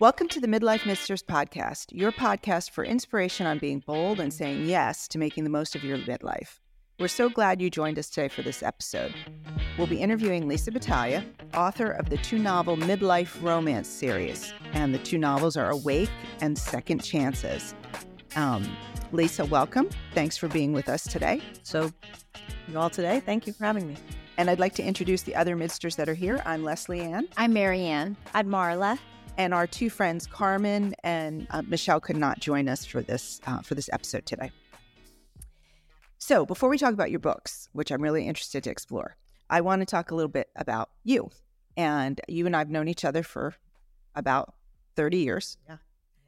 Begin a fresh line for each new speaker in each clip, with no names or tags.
Welcome to the Midlife Midsters podcast, your podcast for inspiration on being bold and saying yes to making the most of your midlife. We're so glad you joined us today for this episode. We'll be interviewing Lisa Battalia, author of the two novel midlife romance series, and the two novels are Awake and Second Chances. Um, Lisa, welcome. Thanks for being with us today.
So, you all today, thank you for having me.
And I'd like to introduce the other midsters that are here. I'm Leslie Ann.
I'm Marianne.
I'm Marla
and our two friends Carmen and uh, Michelle could not join us for this uh, for this episode today. So before we talk about your books, which I'm really interested to explore, I want to talk a little bit about you. And you and I've known each other for about 30 years.
Yeah,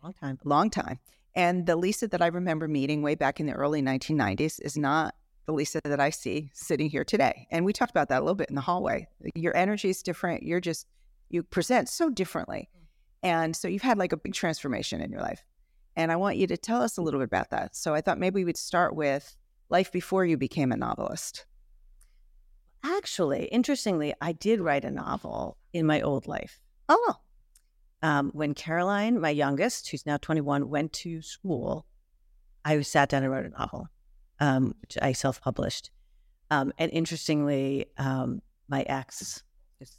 long time.
Long time. And the Lisa that I remember meeting way back in the early 1990s is not the Lisa that I see sitting here today. And we talked about that a little bit in the hallway. Your energy is different. You're just, you present so differently. And so you've had like a big transformation in your life. And I want you to tell us a little bit about that. So I thought maybe we'd start with life before you became a novelist.
Actually, interestingly, I did write a novel in my old life.
Oh.
Um, when Caroline, my youngest, who's now 21, went to school, I sat down and wrote a novel, um, which I self published. Um, and interestingly, um, my ex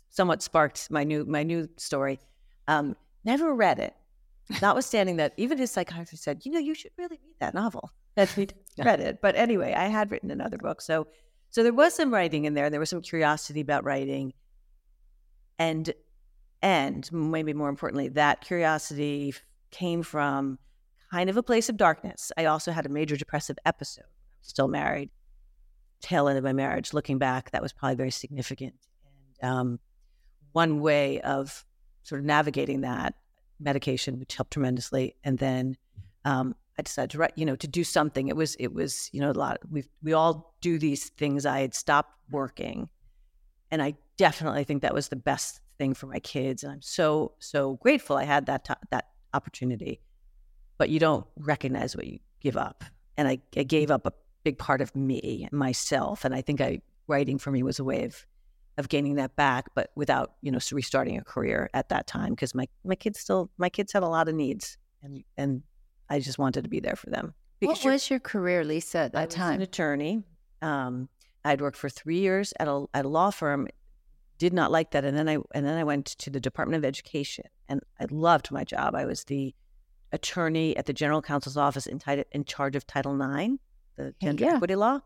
somewhat sparked my new my new story. Never read it. Notwithstanding that, even his psychiatrist said, you know, you should really read that novel. And we read it. But anyway, I had written another book. So so there was some writing in there. There was some curiosity about writing. And and maybe more importantly, that curiosity came from kind of a place of darkness. I also had a major depressive episode. Still married. Tail end of my marriage. Looking back, that was probably very significant. And um, one way of sort of navigating that medication, which helped tremendously. And then um, I decided to write, you know, to do something. It was, it was, you know, a lot. We we all do these things. I had stopped working, and I definitely think that was the best thing for my kids. And I'm so so grateful I had that t- that opportunity. But you don't recognize what you give up, and I, I gave up a big part of me, myself, and I think I writing for me was a way of of gaining that back, but without you know restarting a career at that time because my my kids still my kids had a lot of needs and and I just wanted to be there for them.
Because What was your career, Lisa, at that time?
an attorney. Um, I'd worked for three years at a at a law firm. Did not like that, and then I and then I went to the Department of Education, and I loved my job. I was the attorney at the General Counsel's office in, in charge of Title IX, the gender yeah. equity law.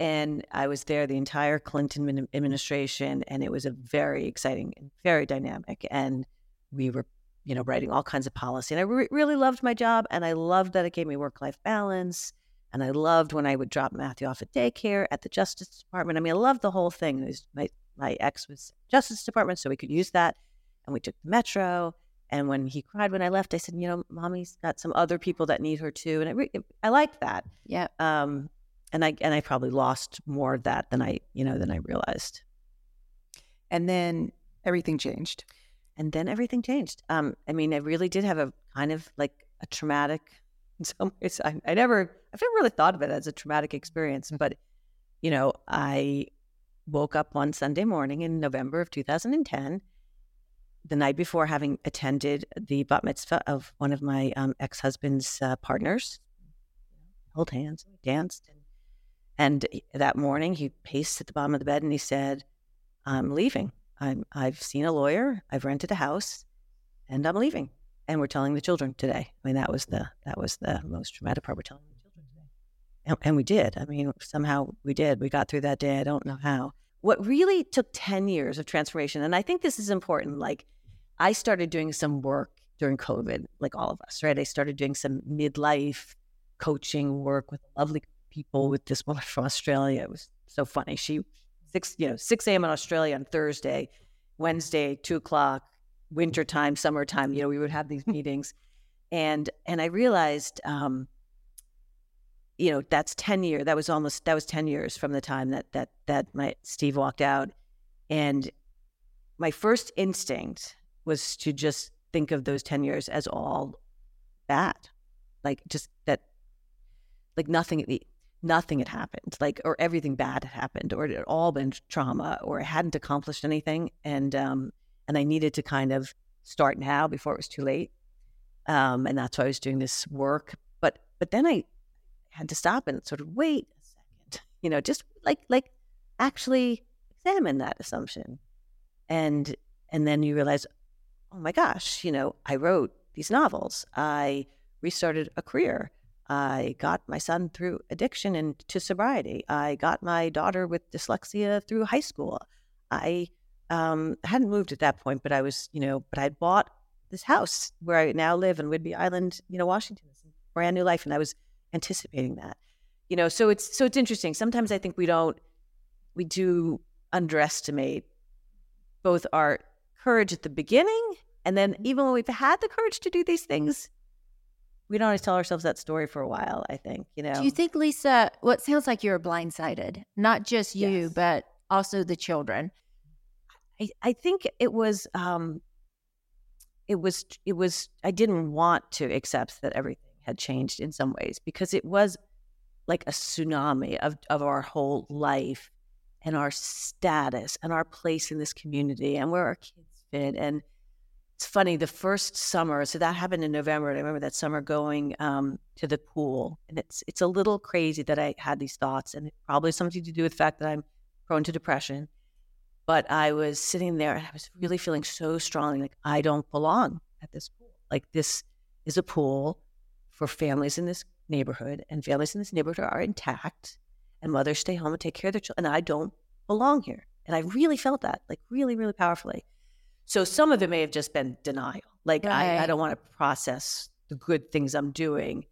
And I was there the entire Clinton administration, and it was a very exciting and very dynamic. And we were, you know, writing all kinds of policy. And I re- really loved my job, and I loved that it gave me work life balance. And I loved when I would drop Matthew off at daycare at the Justice Department. I mean, I loved the whole thing. Was, my my ex was Justice Department, so we could use that. And we took the metro. And when he cried when I left, I said, you know, mommy's got some other people that need her too. And I, re- I liked that.
Yeah.
Um, and I and I probably lost more of that than I you know than I realized.
And then everything changed.
And then everything changed. Um, I mean, I really did have a kind of like a traumatic. In some ways, I, I never, I've never really thought of it as a traumatic experience. But you know, I woke up one Sunday morning in November of 2010, the night before having attended the bat mitzvah of one of my um, ex husband's uh, partners. Held hands, danced, and that morning, he paced at the bottom of the bed and he said, I'm leaving. I'm, I've seen a lawyer, I've rented a house, and I'm leaving. And we're telling the children today. I mean, that was the that was the most traumatic part. We're telling the children today, and, and we did. I mean, somehow we did. We got through that day. I don't know how. What really took ten years of transformation, and I think this is important. Like, I started doing some work during COVID, like all of us, right? I started doing some midlife coaching work with lovely people with this woman from Australia. It was so funny. She six, you know, six a.m. in Australia on Thursday, Wednesday, two o'clock, winter wintertime, summertime. You know, we would have these meetings, and and I realized, um, you know, that's ten years. That was almost that was ten years from the time that that that my Steve walked out, and my first instinct was to just think of those ten years as all bad, like just that, like nothing nothing had happened, like, or everything bad had happened, or it had all been trauma, or I hadn't accomplished anything. And, um, and I needed to kind of start now before it was too late. Um, and that's why I was doing this work. But but then I had to stop and sort of wait a second, you know, just like like actually examine that assumption. And and then you realize, oh my gosh, you know, I wrote these novels. I restarted a career. I got my son through addiction and to sobriety. I got my daughter with dyslexia through high school. I um, hadn't moved at that point, but I was, you know, but I bought this house where I now live in Whidbey Island, you know, Washington. It's a brand new life, and I was anticipating that, you know. So it's so it's interesting. Sometimes I think we don't, we do underestimate both our courage at the beginning, and then even when we've had the courage to do these things, we don't always tell ourselves that story for a while. I think, you know.
Do you think, Lisa? What well, sounds like you're blindsided, not just you, yes. but also the children.
I, I think it was um, it was it was I didn't want to accept that everything had changed in some ways because it was like a tsunami of of our whole life and our status and our place in this community and where our kids fit and it's funny the first summer so that happened in november and i remember that summer going um, to the pool and it's it's a little crazy that i had these thoughts and probably something to do with the fact that i'm prone to depression but I was sitting there and I was really feeling so strongly like I don't belong at this pool. Like this is a pool for families in this neighborhood, and families in this neighborhood are intact, and mothers stay home and take care of their children, and I don't belong here. And I really felt that, like really, really powerfully. So some of it may have just been denial. Like right. I, I don't want to process the good things I'm doing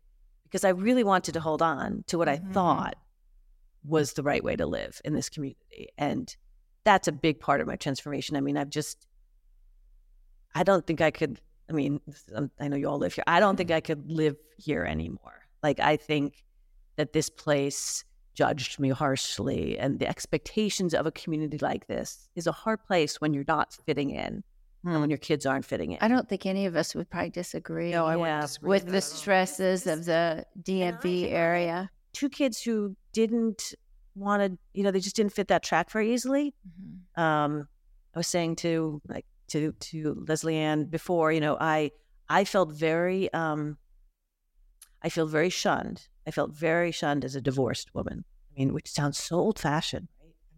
because I really wanted to hold on to what mm-hmm. I thought was the right way to live in this community. And that's a big part of my transformation. I mean, I've just, I don't think I could, I mean, um, I know you all live here. I don't think I could live here anymore. Like, I think that this place judged me harshly. And the expectations of a community like this is a hard place when you're not fitting in. And when your kids aren't fitting in.
I don't think any of us would probably disagree.
No, I yeah, wouldn't disagree
with the stresses of the DMV area.
Two kids who didn't want to, you know, they just didn't fit that track very easily. Mm-hmm. Um, I was saying to like to to Leslie Ann before, you know, I I felt very um, I feel very shunned. I felt very shunned as a divorced woman. I mean, which sounds so old fashioned.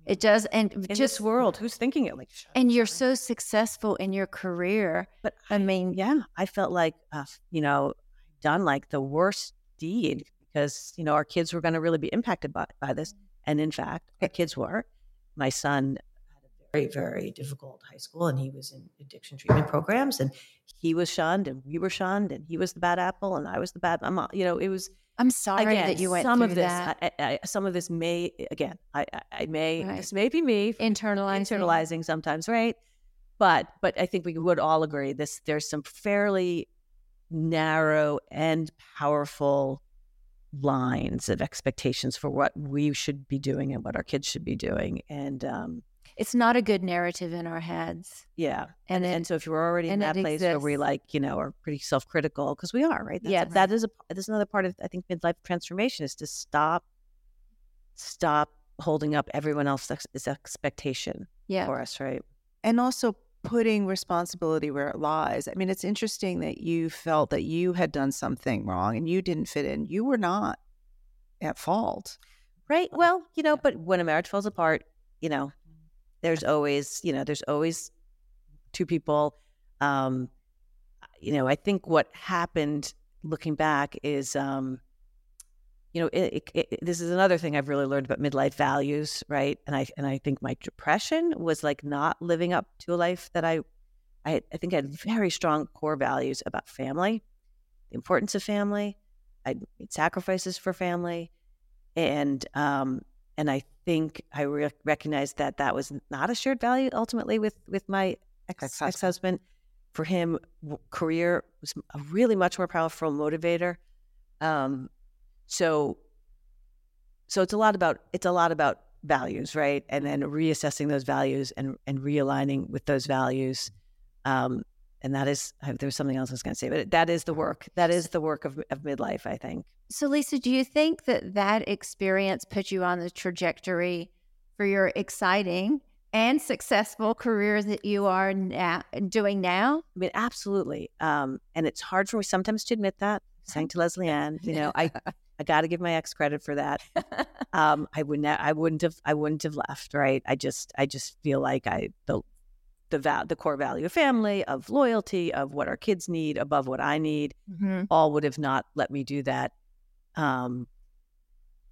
It does, and
in
just
this world, who's thinking it like?
And you're so successful in your career,
but I mean, yeah, I felt like, uh, you know, done like the worst deed because you know our kids were going to really be impacted by by this. And in fact, our kids were. My son had a very, very difficult high school and he was in addiction treatment programs and he was shunned and we were shunned and he was the bad apple and I was the bad mom. You know, it was.
I'm sorry again, that you went
some
of
this.
That.
I, I, some of this may again. I, I may right. this may be me
internalizing
internalizing sometimes, right? But but I think we would all agree this. There's some fairly narrow and powerful lines of expectations for what we should be doing and what our kids should be doing. And um,
it's not a good narrative in our heads.
Yeah. And, it, and so if you're already in that place exists. where we like, you know, are pretty self critical, because we are, right? That's
yeah.
A, that is a, that's another part of, I think, midlife transformation is to stop, stop holding up everyone else's expectation
yeah.
for us, right?
And also putting responsibility where it lies. I mean, it's interesting that you felt that you had done something wrong and you didn't fit in. You were not at fault.
Right. Well, you know, but when a marriage falls apart, you know, there's always, you know, there's always two people. Um, you know, I think what happened looking back is um, you know, it, it, it, this is another thing I've really learned about midlife values, right? And I and I think my depression was like not living up to a life that I, I, I think I had very strong core values about family, the importance of family. I made sacrifices for family, and um, and I think I re- recognized that that was not a shared value ultimately with with my ex ex husband. For him, career was a really much more powerful motivator. Um, so so it's a lot about it's a lot about values, right? And then reassessing those values and and realigning with those values. Um, and that is there was something else I was going to say, but that is the work. That is the work of, of midlife, I think.
So, Lisa, do you think that that experience put you on the trajectory for your exciting and successful career that you are now doing now?
I mean, absolutely. Um, and it's hard for me sometimes to admit that. Saying to Leslie Ann, you know, I I got to give my ex credit for that. Um, I wouldn't I wouldn't have I wouldn't have left. Right. I just I just feel like I the the val- the core value of family, of loyalty, of what our kids need above what I need,
Mm-hmm.
all would have not let me do that. Um,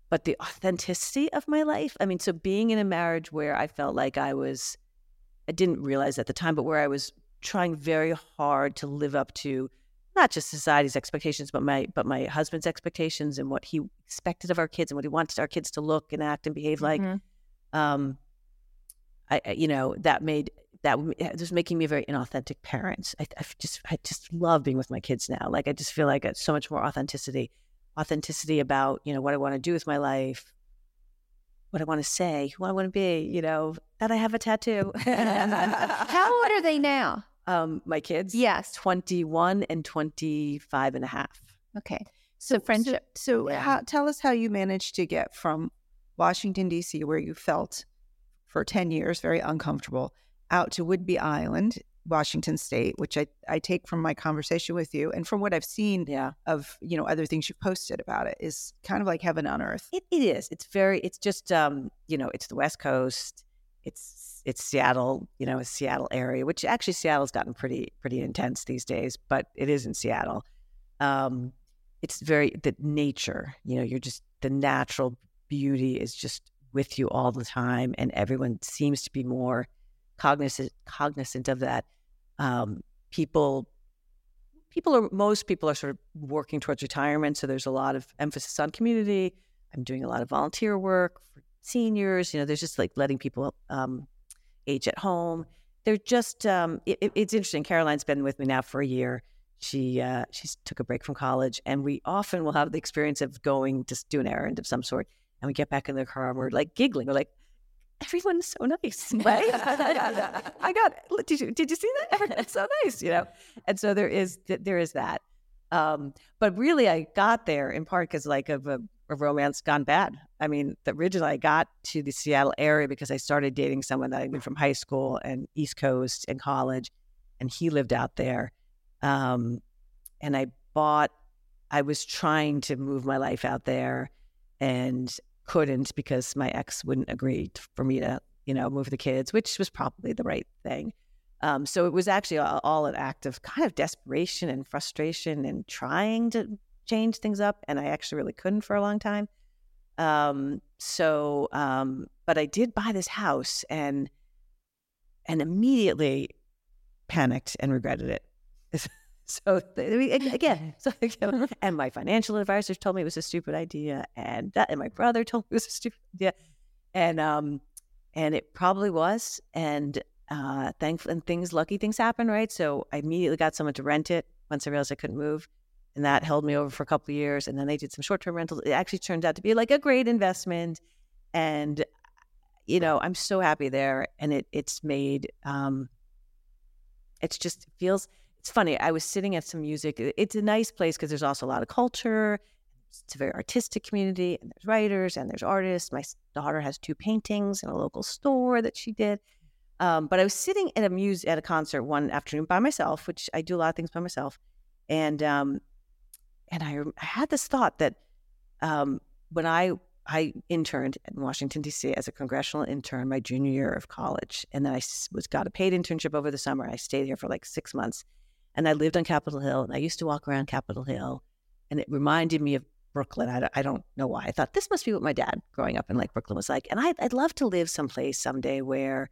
but the authenticity of my life, I mean, so being in a marriage where I felt like I was, I didn't realize at the time, but where I was trying very hard to live up to not just society's expectations, but my but my husband's expectations and what he expected of our kids and what he wanted our kids to look and act and behave like.
Mhm.
Um, I- you know, that made that w- it was making me a very inauthentic parent. I, I just, I just love being with my kids now. Like, I just feel like it's so much more authenticity, authenticity about you know what I want to do with my life, what I want to say, who I want to be. You know, that I have a tattoo.
How old are they now?
um, my kids,
Yes.
21 and 25 and a half.
Okay. So friendship.
So,
Yeah.
how, tell us how you managed to get from Washington, D.C., where you felt for 10 years very uncomfortable, out to Whidbey Island, Washington State, which I, I take from my conversation with you and from what I've seen
Yeah.
of, you know, other things you've posted about it is kind of like heaven on earth.
It, it is. It's very. It's just. Um. You know. It's the West Coast. It's it's Seattle. You know, a Seattle area, which actually Seattle's gotten pretty pretty intense these days. But it is in Seattle. Um. It's very the nature. You know, you're just the natural beauty is just with you all the time, and everyone seems to be more cognizant cognizant of that. Um. People. People are most people are sort of working towards retirement, so there's a lot of emphasis on community. I'm doing a lot of volunteer work for seniors. You know, there's just like letting people um, age at home. They're just um, it, it- it's interesting. Caroline's been with me now for a year. She uh, she took a break from college, and we often will have the experience of going to do an errand of some sort, and we get back in the car and we're like giggling. We're like, everyone's so nice, right? I got it. Did you did you see that? Everyone's so nice, you know. And so there is there is that. Um, but really, I got there in part because like of a, a romance gone bad. I mean, the, originally I got to the Seattle area because I started dating someone that I knew from high school and East Coast and college, and he lived out there. Um, and I bought. I was trying to move my life out there, and couldn't because my ex wouldn't agree for me to, you know, move the kids, which was probably the right thing. Um, so it was actually all, all an act of kind of desperation and frustration and trying to change things up. And I actually really couldn't for a long time. Um, so, um, but I did buy this house and, and immediately panicked and regretted it. So I mean, ag- again, so, know, and my financial advisors told me it was a stupid idea, and that, and my brother told me it was a stupid idea, and um, and it probably was, and uh, thankful and things, lucky things happen, right? So I immediately got someone to rent it once I realized I couldn't move, and that held me over for a couple of years, and then they did some short term rentals. It actually turned out to be like a great investment, and you know, I'm so happy there, and it it's made um, it's just feels it's funny. I was sitting at some music. It's a nice place because there's also a lot of culture. It's a very artistic community, and there's writers and there's artists. My daughter has two paintings in a local store that she did. Um, but I was sitting at a music at a concert one afternoon by myself, which I do a lot of things by myself, and um, and I, I had this thought that um, when I I interned in Washington D.C. as a congressional intern my junior year of college, and then I was got a paid internship over the summer. I stayed here for like six months, and I lived on Capitol Hill, and I used to walk around Capitol Hill, and it reminded me of Brooklyn. I, I don't know why. I thought this must be what my dad growing up in like Brooklyn was like, and I, I'd love to live someplace someday where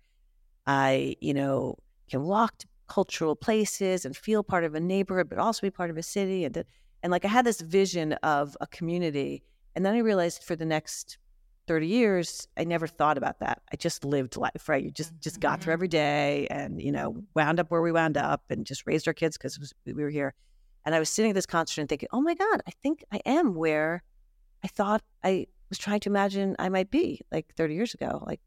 I, you know, can walk to cultural places and feel part of a neighborhood, but also be part of a city, and and like I had this vision of a community, and then I realized for the next 30 years i never thought about that i just lived life right you just just got through mm-hmm. every day and you know wound up where we wound up and just raised our kids because we were here and i was sitting at this concert and thinking oh my god i think i am where i thought i was trying to imagine i might be like 30 years ago like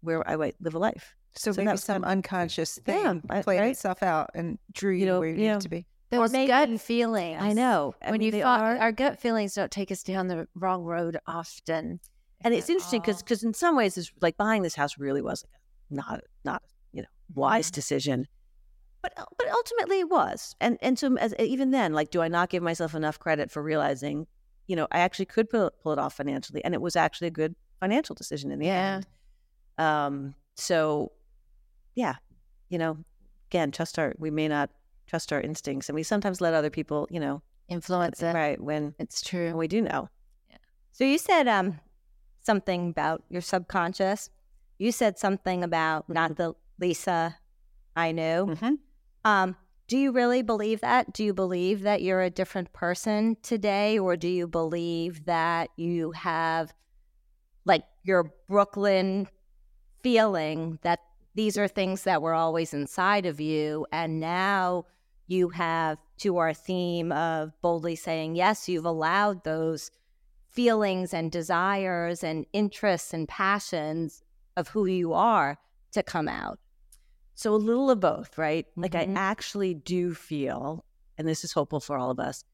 where i might live a life
So,
So that
maybe
was
some
kind
unconscious thing
I-
played
right?
itself out and drew you,
You know,
where you
yeah.
need to be.
Those
maybe-
gut feelings.
i know I
when
mean,
you thought
are-
our gut feelings don't take us down the wrong road often.
And it's interesting because because in some ways it's like buying this house really was like not not you know wise decision. But but ultimately it was, and and so as even then, like, do I not give myself enough credit for realizing, you know, I actually could pull, pull it off financially, and it was actually a good financial decision in the
Yeah.
end. Um, so yeah, you know, again, trust our we may not trust our instincts, and we sometimes let other people, you know,
Influence it.
right when
It's
when
true.
we do know. yeah.
So you said um something about your subconscious. You said something about not the Lisa I knew.
Mhm.
Um, do you really believe that? Do you believe that you're a different person today, or do you believe that you have like your Brooklyn feeling that these are things that were always inside of you, and now you have to our theme of boldly saying yes, you've allowed those feelings and desires and interests and passions of who you are to come out.
So a little of both, right? Like
Mhm.
I actually do feel, and this is hopeful for all of us,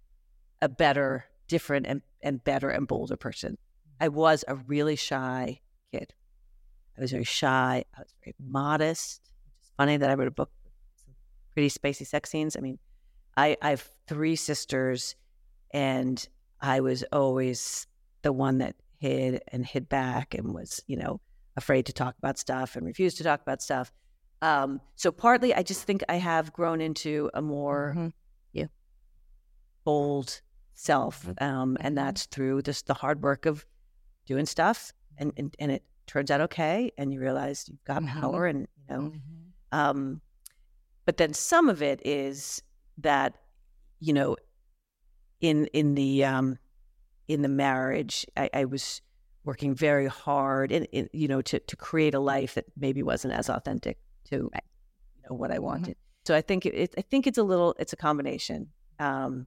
a better, different, and, and better and bolder person. I was a really shy kid. I was very shy. I was very modest. It's funny that I wrote a book with pretty spacey sex scenes. I mean, I, I have three sisters, and I was always the one that hid and hid back and was, you know, afraid to talk about stuff and refused to talk about stuff. Um, so partly, I just think I have grown into a more
Mhm.
bold self, um, and that's through just the hard work of doing stuff, and and, and it turns out okay, and you realize you've got
Mhm.
power, and you know,
Mm-hmm.
um, but then some of it is that you know, in in the um, in the marriage, I, I was working very hard, and in, you know, to to create a life that maybe wasn't as authentic to you know, what I wanted. So I think it, I think it's a little, it's a combination. Um,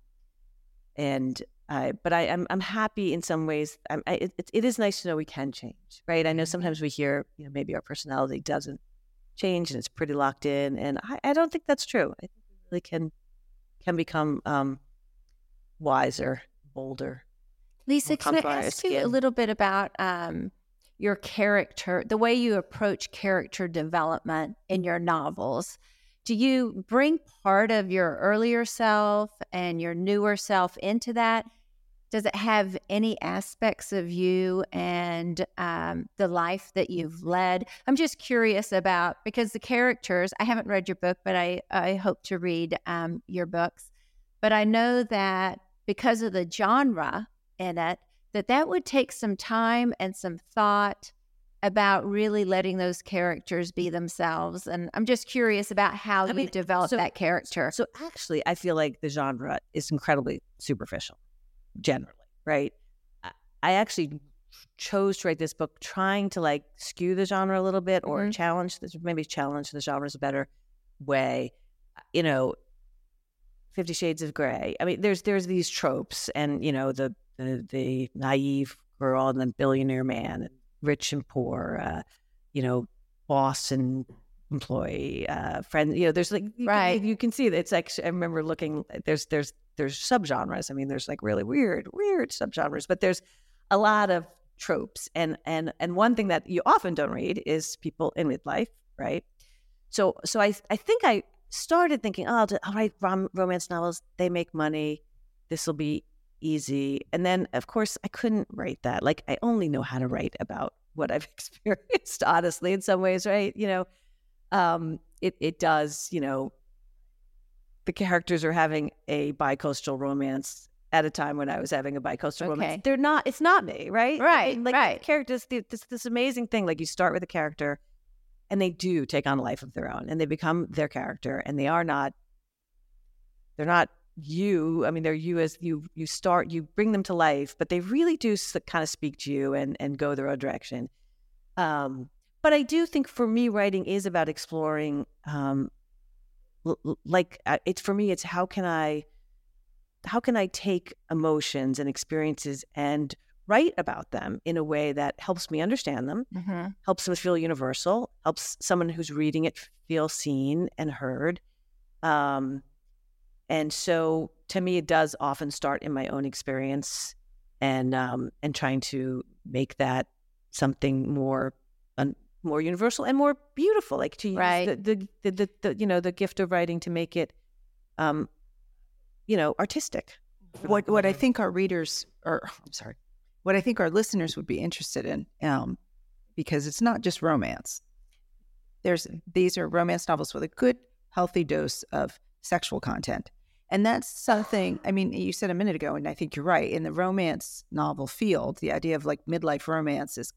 and I, but I, I'm I'm happy in some ways. I'm, I, it, it is nice to know we can change, right? I know sometimes we hear, you know, maybe our personality doesn't change and it's pretty locked in, and I, I don't think that's true. I think we really can can become um, wiser, bolder.
Lisa, can I ask you a little bit about um, your character, the way you approach character development in your novels? Do you bring part of your earlier self and your newer self into that? Does it have any aspects of you and um, the life that you've led? I'm just curious about because the characters, I haven't read your book, but I, I hope to read um, your books. But I know that because of the genre in it, that that would take some time and some thought about really letting those characters be themselves. And I'm just curious about how
I
you
mean,
develop
so-
that character.
So actually, I feel like the genre is incredibly superficial, generally, right? I- actually chose to write this book trying to like skew the genre a little bit or
Mhm.
challenge this, maybe challenge the genre is a better way. You know, Fifty Shades of Grey. I mean, there's there's these tropes, and you know, the the, the naive girl and the billionaire man, rich and poor. Uh, you know, boss and employee, uh, friend. You know, there's like you
Right.
Can, you can see that it's like I remember looking. There's there's there's subgenres. I mean, there's like really weird weird subgenres, but there's a lot of tropes. And and and one thing that you often don't read is people in midlife, right? So so I I think I started thinking, oh, I'll, do- I'll write rom- romance novels. They make money. This will be easy. And then of course I couldn't write that. Like I only know how to write about what I've experienced, honestly, in some ways, right? You know, um, it it does, you know, the characters are having a bicoastal romance at a time when I was having a bicoastal
Okay.
romance. They're not. It's not me, right? I
Right,
mean, like
right.
characters. th- This this amazing thing. Like you start with a character, and they do take on a life of their own, and they become their character, and they are not. They're not you. I mean, they're you as you. You start. You bring them to life, but they really do kind of speak to you and and go their own direction. Um, but I do think for me, writing is about exploring. Um, like uh, it's for me, it's how can I, how can I take emotions and experiences and write about them in a way that helps me understand them,
hmm
helps them feel universal, helps someone who's reading it feel seen and heard. Um, and so to me, it does often start in my own experience and um, and trying to make that something more un- more universal and more beautiful. Like to use
Right.
the, the, the, the, the you know the gift of writing to make it, um, you know, artistic.
what what I think our readers or I'm sorry, what I think our listeners would be interested in, um, because it's not just romance. There's these are romance novels with a good, healthy dose of sexual content. And that's something, I mean, you said a minute ago, and I think you're right. In the romance novel field, the idea of like midlife romance is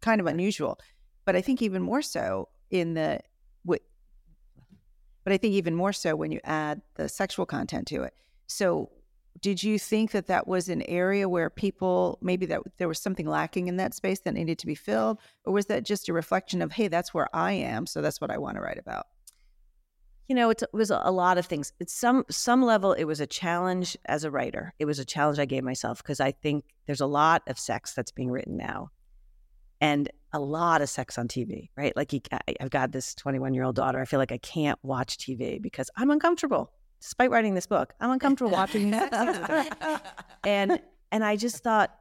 kind of unusual. But I think even more so in the, wi- but I think even more so when you add the sexual content to it. So did you think that that was an area where people maybe that there was something lacking in that space that needed to be filled? Or was that just a reflection of hey that's where i am so that's what i want to write about
you know it was a lot of things. It's some some level it was a challenge as a writer. It was a challenge i gave myself because i think there's a lot of sex that's being written now and a lot of sex on tv right? Like you, I, i've got this 21 year old daughter. I feel like i can't watch tv because i'm uncomfortable despite writing this book i'm uncomfortable watching sex scenes. and and i just thought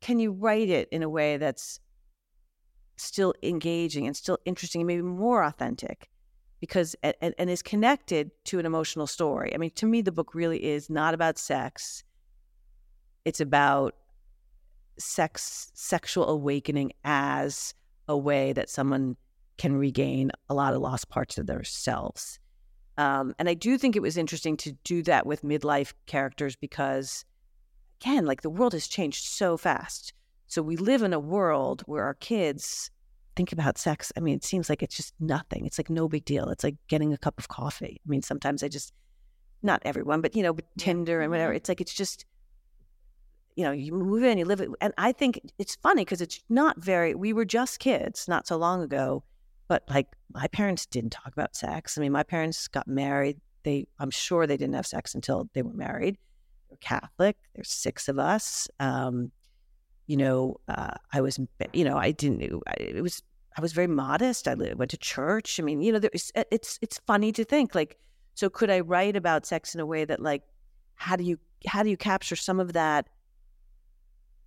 can you write it in a way that's still engaging and still interesting and maybe more authentic because and, and is connected to an emotional story. I mean, to me, the book really is not about sex. It's about sex, sexual awakening as a way that someone can regain a lot of lost parts of themselves. Um, and I do think it was interesting to do that with midlife characters because, again, like the world has changed so fast. So we live in a world where our kids think about sex. I mean, it seems like it's just nothing. It's like no big deal. It's like getting a cup of coffee. I mean, sometimes I just, not everyone, but you know, but Tinder and whatever. It's like it's just, you know, you move in, you live it, and I think it's funny because it's not very. We were just kids not so long ago, but like my parents didn't talk about sex. I mean, my parents got married. They, I'm sure they didn't have sex until they were married. They're Catholic. There's six of us. Um, you know, uh, I was, you know, I didn't. It was, I was very modest. I went to church. I mean, you know, it's, it's funny to think like, so could I write about sex in a way that, like, how do you, how do you capture some of that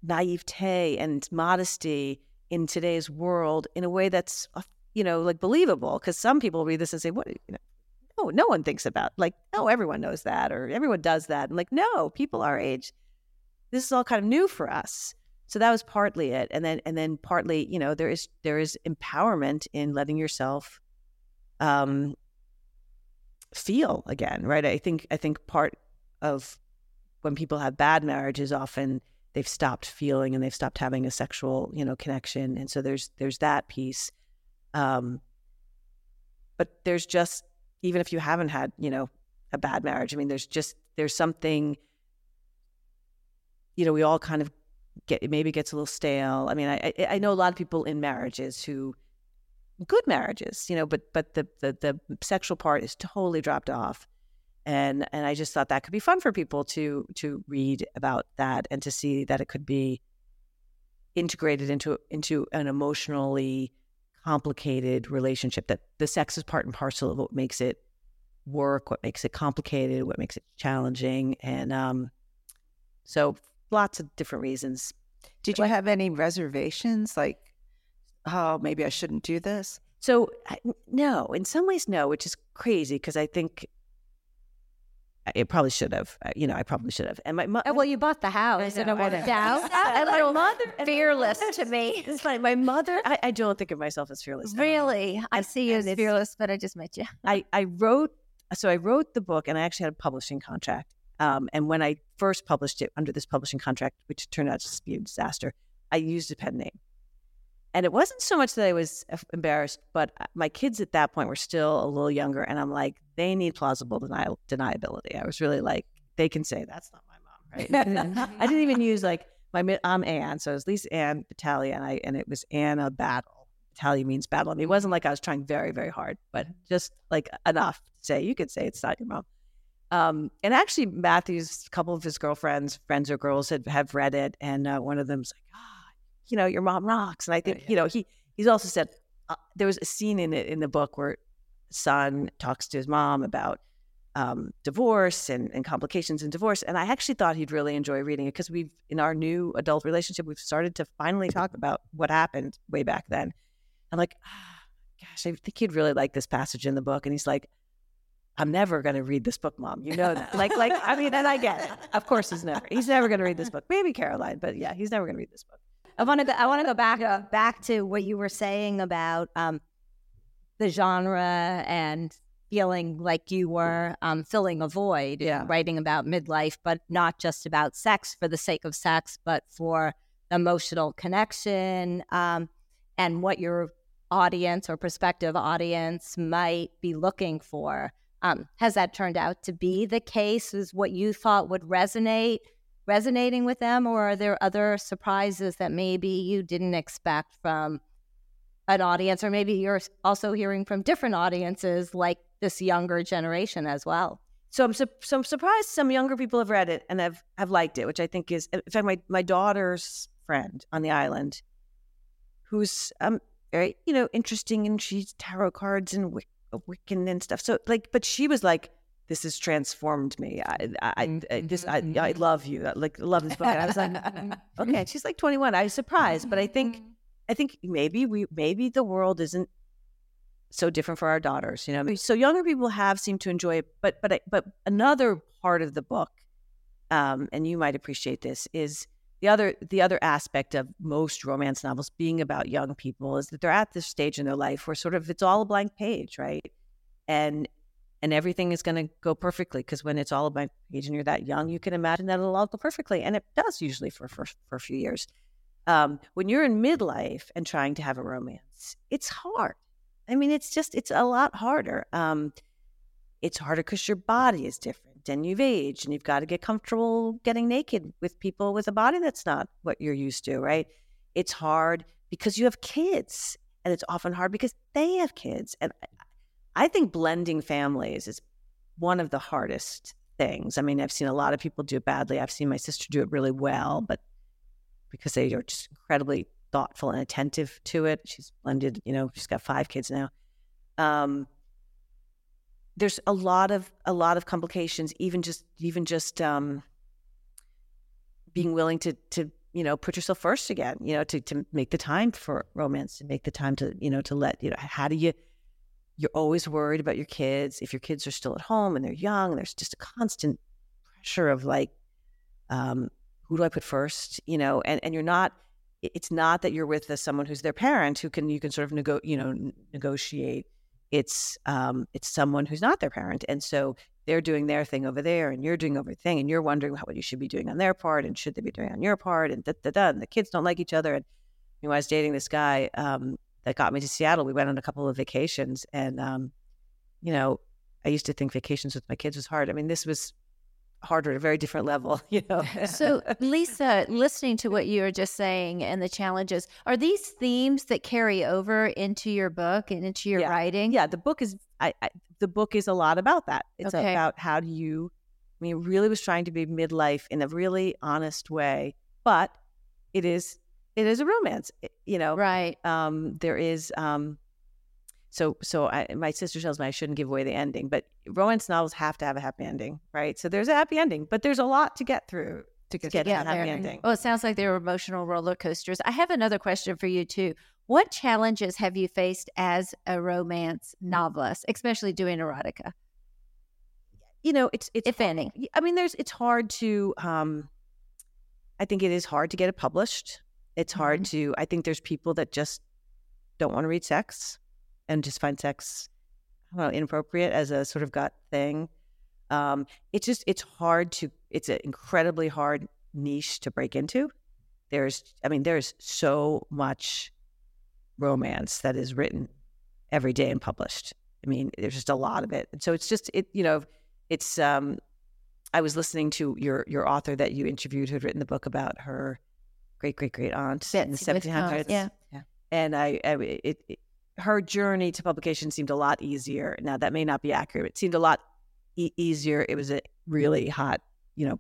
naivete and modesty in today's world in a way that's, you know, like believable? Because some people read this and say, what, you know, no, no one thinks about like, no, everyone knows that or everyone does that. And like, no, people our age, this is all kind of new for us so that was partly it and then and then partly you know there is there is empowerment in letting yourself um feel again right i think i think part of when people have bad marriages often they've stopped feeling and they've stopped having a sexual you know connection and so there's there's that piece um but there's just even if you haven't had you know a bad marriage i mean there's just there's something you know we all kind of get it maybe gets a little stale. I mean, I I- know a lot of people in marriages who good marriages, you know, but but the the the sexual part is totally dropped off. And and I just thought that could be fun for people to to read about that and to see that it could be integrated into into an emotionally complicated relationship that the sex is part and parcel of what makes it work, what makes it complicated, what makes it challenging and um so lots of different reasons.
did you have any reservations like oh maybe i shouldn't do this
So I- no, in some ways, no, which is crazy because I think it probably should have. Uh, You know, I probably should have. And my mo-
Oh, well, you bought the house and
know,
it
I
worked
know.
out.
and my mother
fearless to me.
It's funny. My mother, I, I don't think of myself as fearless.
Really? I
And-
see you as fearless, but I just met you.
I, I wrote so I wrote the book and I actually had a publishing contract. Um, and when I first published it under this publishing contract, which turned out to be a disaster, I used a pen name. And it wasn't so much that I was embarrassed, but uh, my kids at that point were still a little younger, and I'm like, they need plausible denial deniability. I was really like, they can say that's not my mom, right? I didn't even use like my I'm Anne, so it was Lisa Ann Battalia, and I and it was Anna Battle. Battalia means battle. I mean, it wasn't like I was trying very very hard, but just like enough to say you could say it's not your mom. Um, and actually, Matthew's a couple of his girlfriends, friends or girls, had have read it, and uh, one of them's like, ah, you know, your mom rocks. And I think, you know, he he's also said uh, there was a scene in it in the book where son talks to his mom about um, divorce and, and complications in divorce. And I actually thought he'd really enjoy reading it because we've, in our new adult relationship, we've started to finally talk about what happened way back then. I'm like, ah, gosh, I think he'd really like this passage in the book. And he's like, I'm never going to read this book, mom. You know that. like, like, I mean, and I get it. Of course, he's never. He's never going to read this book. Maybe Caroline, but yeah, he's never going to read this book.
I want to go. I want to go back uh, back to what you were saying about um, the genre and feeling like you were um, filling a void,
Yeah.
writing about midlife, but not just about sex for the sake of sex, but for emotional connection um, and what your audience or prospective audience might be looking for. Um, has that turned out to be the case? Is what you thought would resonate resonating with them, or are there other surprises that maybe you didn't expect from an audience, or maybe you're also hearing from different audiences like this younger generation as well?
So I'm su- so I'm surprised some younger people have read it and have have liked it, which I think is in fact my my daughter's friend on the island, who's um very you know interesting and she's tarot cards and Wiccan and stuff. So like, but she was like, "This has transformed me. I I, I mm-hmm, this I, mm-hmm, I mm-hmm. love you. I, like love this book." And I was like, mm, "Okay." She's like 21. I was surprised, but I think I think maybe we maybe the world isn't so different for our daughters, you know. So younger people have seemed to enjoy it, but but I- but another part of the book, um, and you might appreciate this, is the other the other aspect of most romance novels being about young people is that they're at this stage in their life where sort of it's all a blank page, right? And and everything is going to go perfectly because when it's all about age and you're that young, you can imagine that it'll all go perfectly, and it does usually for for, for a few years. Um, when you're in midlife and trying to have a romance, it's hard. I mean, it's just it's a lot harder. Um, it's harder because your body is different and you've aged and you've got to get comfortable getting naked with people with a body that's not what you're used to, right? It's hard because you have kids, and it's often hard because they have kids. And I- think blending families is one of the hardest things. I mean, I've seen a lot of people do it badly. I've seen my sister do it really well, but because they are just incredibly thoughtful and attentive to it. She's blended, you know, she's got five kids now. Um, there's a lot of a lot of complications, even just even just um, being willing to to you know put yourself first again. You know, to to make the time for romance, to make the time to you know to let you know how do you. You're always worried about your kids. If your kids are still at home and they're young, there's just a constant pressure of like, um, who do I put first? You know, and and you're not it's not that you're with uh, someone who's their parent who can you can sort of nego- you know negotiate it's um it's someone who's not their parent and so they're doing their thing over there and you're doing over thing and you're wondering what you should be doing on their part and should they be doing on your part and da da da and the kids don't like each other and you know I was dating this guy um that got me to Seattle we went on a couple of vacations and um you know I used to think vacations with my kids was hard I mean this was harder at a very different level you know
So, Lisa, listening to what you were just saying and the challenges, are these themes that carry over into your book and into your
Yeah.
writing?
yeah the book is I, I the book is a lot about that it's
Okay.
about how do you i mean really was trying to be midlife in a really honest way but it is it is a romance you know
Right.
um there is um so so I, my sister tells me i shouldn't give away the ending but romance novels have to have a happy ending right so there's a happy ending but there's a lot to get through to get, to
get
a happy
there.
ending
Well, it sounds like they were emotional roller coasters. I have another question for you, too. What challenges have you faced as a romance novelist, especially doing erotica,
you know it's it's
if any?
I mean, there's it's hard to um I think it is hard to get it published. It's hard to I think there's people that just don't want to read sex and just find sex I don't know, inappropriate as a sort of gut thing. Um it's just it's hard to it's an incredibly hard niche to break into. There's I mean, there's so much romance that is written every day and published. I mean, there's just a lot of it. And so it's just it, you know, it's um I was listening to your your author that you interviewed who had written the book about her great great great aunt in the 1700s.
yeah.
And I, I it, it her journey to publication seemed a lot easier. Now that may not be accurate. It seemed a lot e- easier. It was a really hot, you know,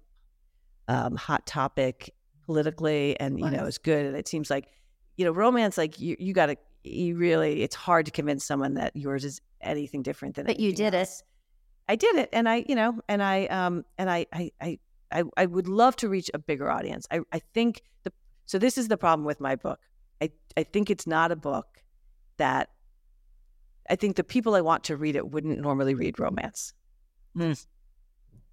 um, hot topic politically, and you know,
Was.
it's good. And it seems like, you know, romance. Like you, you got to, you really. It's hard to convince someone that yours is anything different than.
But you
anything
did it.
I did it, and I, you know, and I, um, and I, I, I, I, I would love to reach a bigger audience. I, I think the so this is the problem with my book. I, I think it's not a book that I think the people I want to read it wouldn't normally read romance.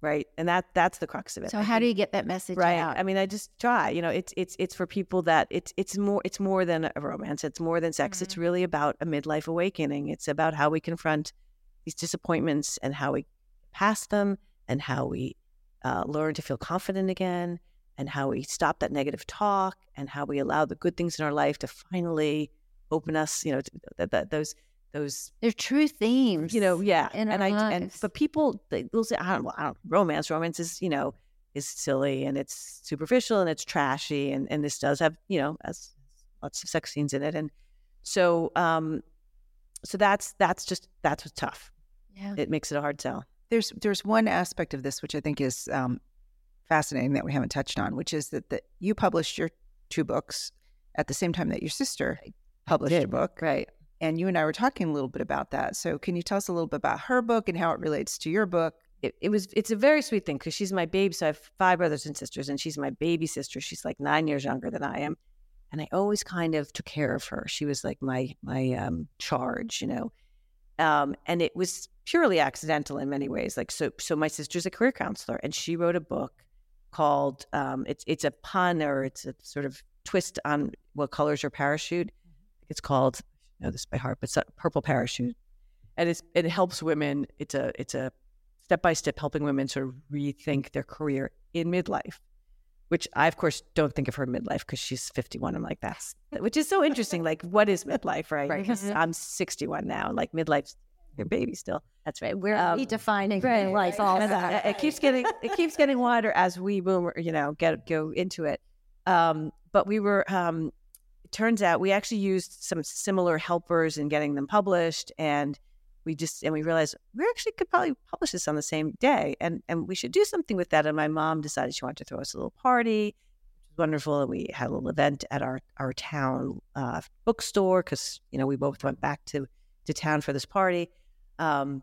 Right. And that that's the crux of it.
So how do you get that message
right
out?
i mean i just try you know it's it's it's for people that it's it's more it's more than a romance it's more than sex it's really about a midlife awakening it's about how we confront these disappointments and how we pass them and how we uh, learn to feel confident again and how we stop that negative talk and how we allow the good things in our life to finally open us you know to, that, that those those
They're true themes.
you know yeah
in
and
our
i and
lives.
but people they will say i don't, well, I don't romance romance is you know is silly and it's superficial and it's trashy and and this does have you know as lots of sex scenes in it and so um so that's that's just that's what's tough
Yeah.
it makes it a hard sell
There's there's one aspect of this which I think is um, fascinating that we haven't touched on, which is that, that you published your two books at the same time that your sister published a book.
right
And you and I were talking a little bit about that. So can you tell us a little bit about her book and how it relates to your book?
it, it was it's a very sweet thing because she's my baby so i have five brothers and sisters and she's my baby sister she's like nine years younger than i am and i always kind of took care of her she was like my my um charge you know um and it was purely accidental in many ways like so so my sister's a career counselor and she wrote a book called um it's it's a pun or it's a sort of twist on what colors your parachute it's called I know this by heart but it's a purple parachute and it's it helps women it's a it's a step by step helping women sort of rethink their career in midlife, which I, of course, don't think of her midlife because she's 51. I'm like, that's, which is so interesting. Like, what is midlife, right?
Right.
I'm 61 now. Like, midlife's your baby still.
That's right. We're
Um,
redefining
right,
life
And
also.
it, it keeps getting it keeps getting wider as we boomer, you know, get go into it. Um, but we were um, it turns out we actually used some similar helpers in getting them published and we just and we realized we actually could probably publish this on the same day and and we should do something with that and my mom decided she wanted to throw us a little party which was wonderful and we had a little event at our our town uh, bookstore because you know we both went back to to town for this party um,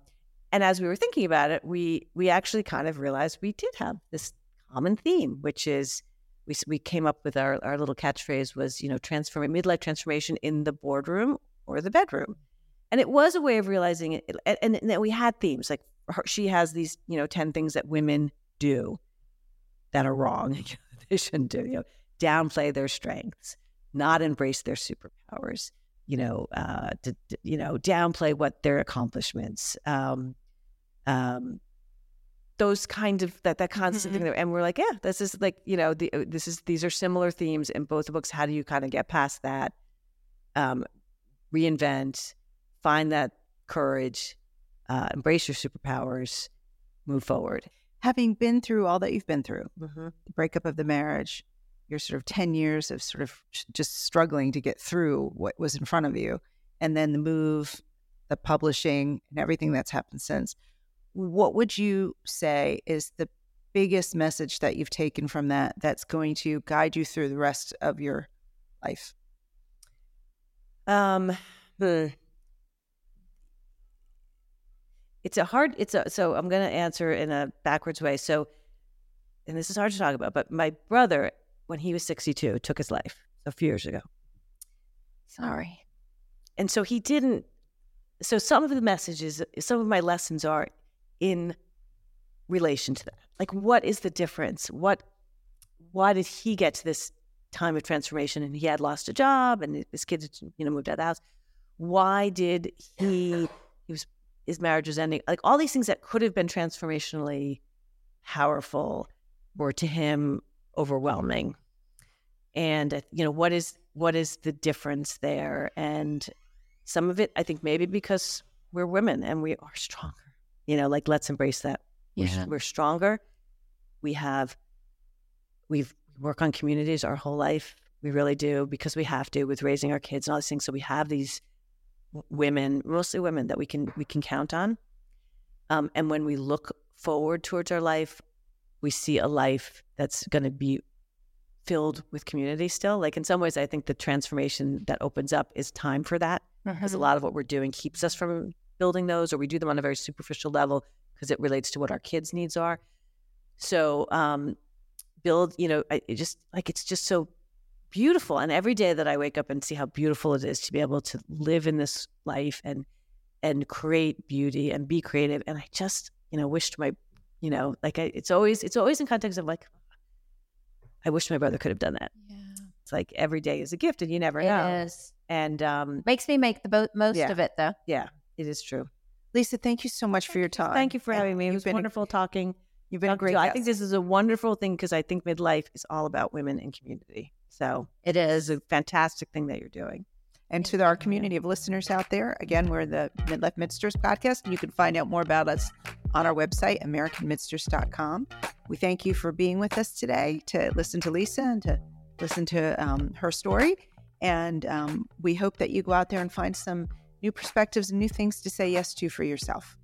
and as we were thinking about it we we actually kind of realized we did have this common theme which is we, we came up with our, our little catchphrase was you know transform midlife transformation in the boardroom or the bedroom. And it was a way of realizing it and, and, and that we had themes like her, she has these you know 10 things that women do that are wrong they shouldn't do you know downplay their strengths not embrace their superpowers you know uh to, to- you know downplay what their accomplishments um um those kind of that that constant thing that, and we're like yeah this is like you know the, uh, this is these are similar themes in both the books. How do you kind of get past that um reinvent find that courage uh embrace your superpowers move forward?
Having been through all that you've been through,
mm-hmm.
the breakup of the marriage, your sort of 10 years of sort of just struggling to get through what was in front of you, and then the move, the publishing, and everything that's happened since. What would you say is the biggest message that you've taken from that that's going to guide you through the rest of your life?
Um, hmm. It's a hard. It's a. So I'm going to answer in a backwards way. So, and this is hard to talk about. But my brother, when he was 62, took his life a few years ago,
Sorry.
and so he didn't. So some of the messages, some of my lessons are in relation to that. Like, what is the difference? What? Why did he get to this time of transformation? And he had lost a job, and his kids, you know, moved out of the house. Why did he? He was his marriage was ending. Like all these things that could have been transformationally powerful were to him overwhelming. And uh, you know what is what is the difference there? And some of it, I think, maybe because we're women and we are stronger. You know, like let's embrace that. We're, we're stronger. We have we've work on communities our whole life. We really do because we have to with raising our kids and all these things. So we have these women, mostly women, that we can we can count on. Um, and when we look forward towards our life, we see a life that's going to be filled with community still. Like in some ways, I think the transformation that opens up is time for that because a lot of what we're doing keeps us from building those, or we do them on a very superficial level because it relates to what our kids' needs are. So, um, build, you know, I, it just like it's just so beautiful. And every day that I wake up and see how beautiful it is to be able to live in this life and and create beauty and be creative. And I just, you know, wished my, you know, like I, it's always it's always in context of like, I wish my brother could have done that.
Yeah.
It's like every day is a gift, and you never
It
know.
is.
And um,
Makes me make the bo- most
Yeah.
of it though.
yeah, it is true.
Lisa, thank you so much for your time.
Thank you for
And
having me. It
you've
was
been a-
wonderful talking.
You've been a great
you. I think this is a wonderful thing because I think midlife is all about women and community. So
It
this is
is.
a fantastic thing that you're doing.
And to our community of listeners out there, again, we're the Midlife Midsters podcast, and you can find out more about us on our website, AmericanMidsters.com. We thank you for being with us today to listen to Lisa and to listen to um, her story. And um, we hope that you go out there and find some new perspectives and new things to say yes to for yourself.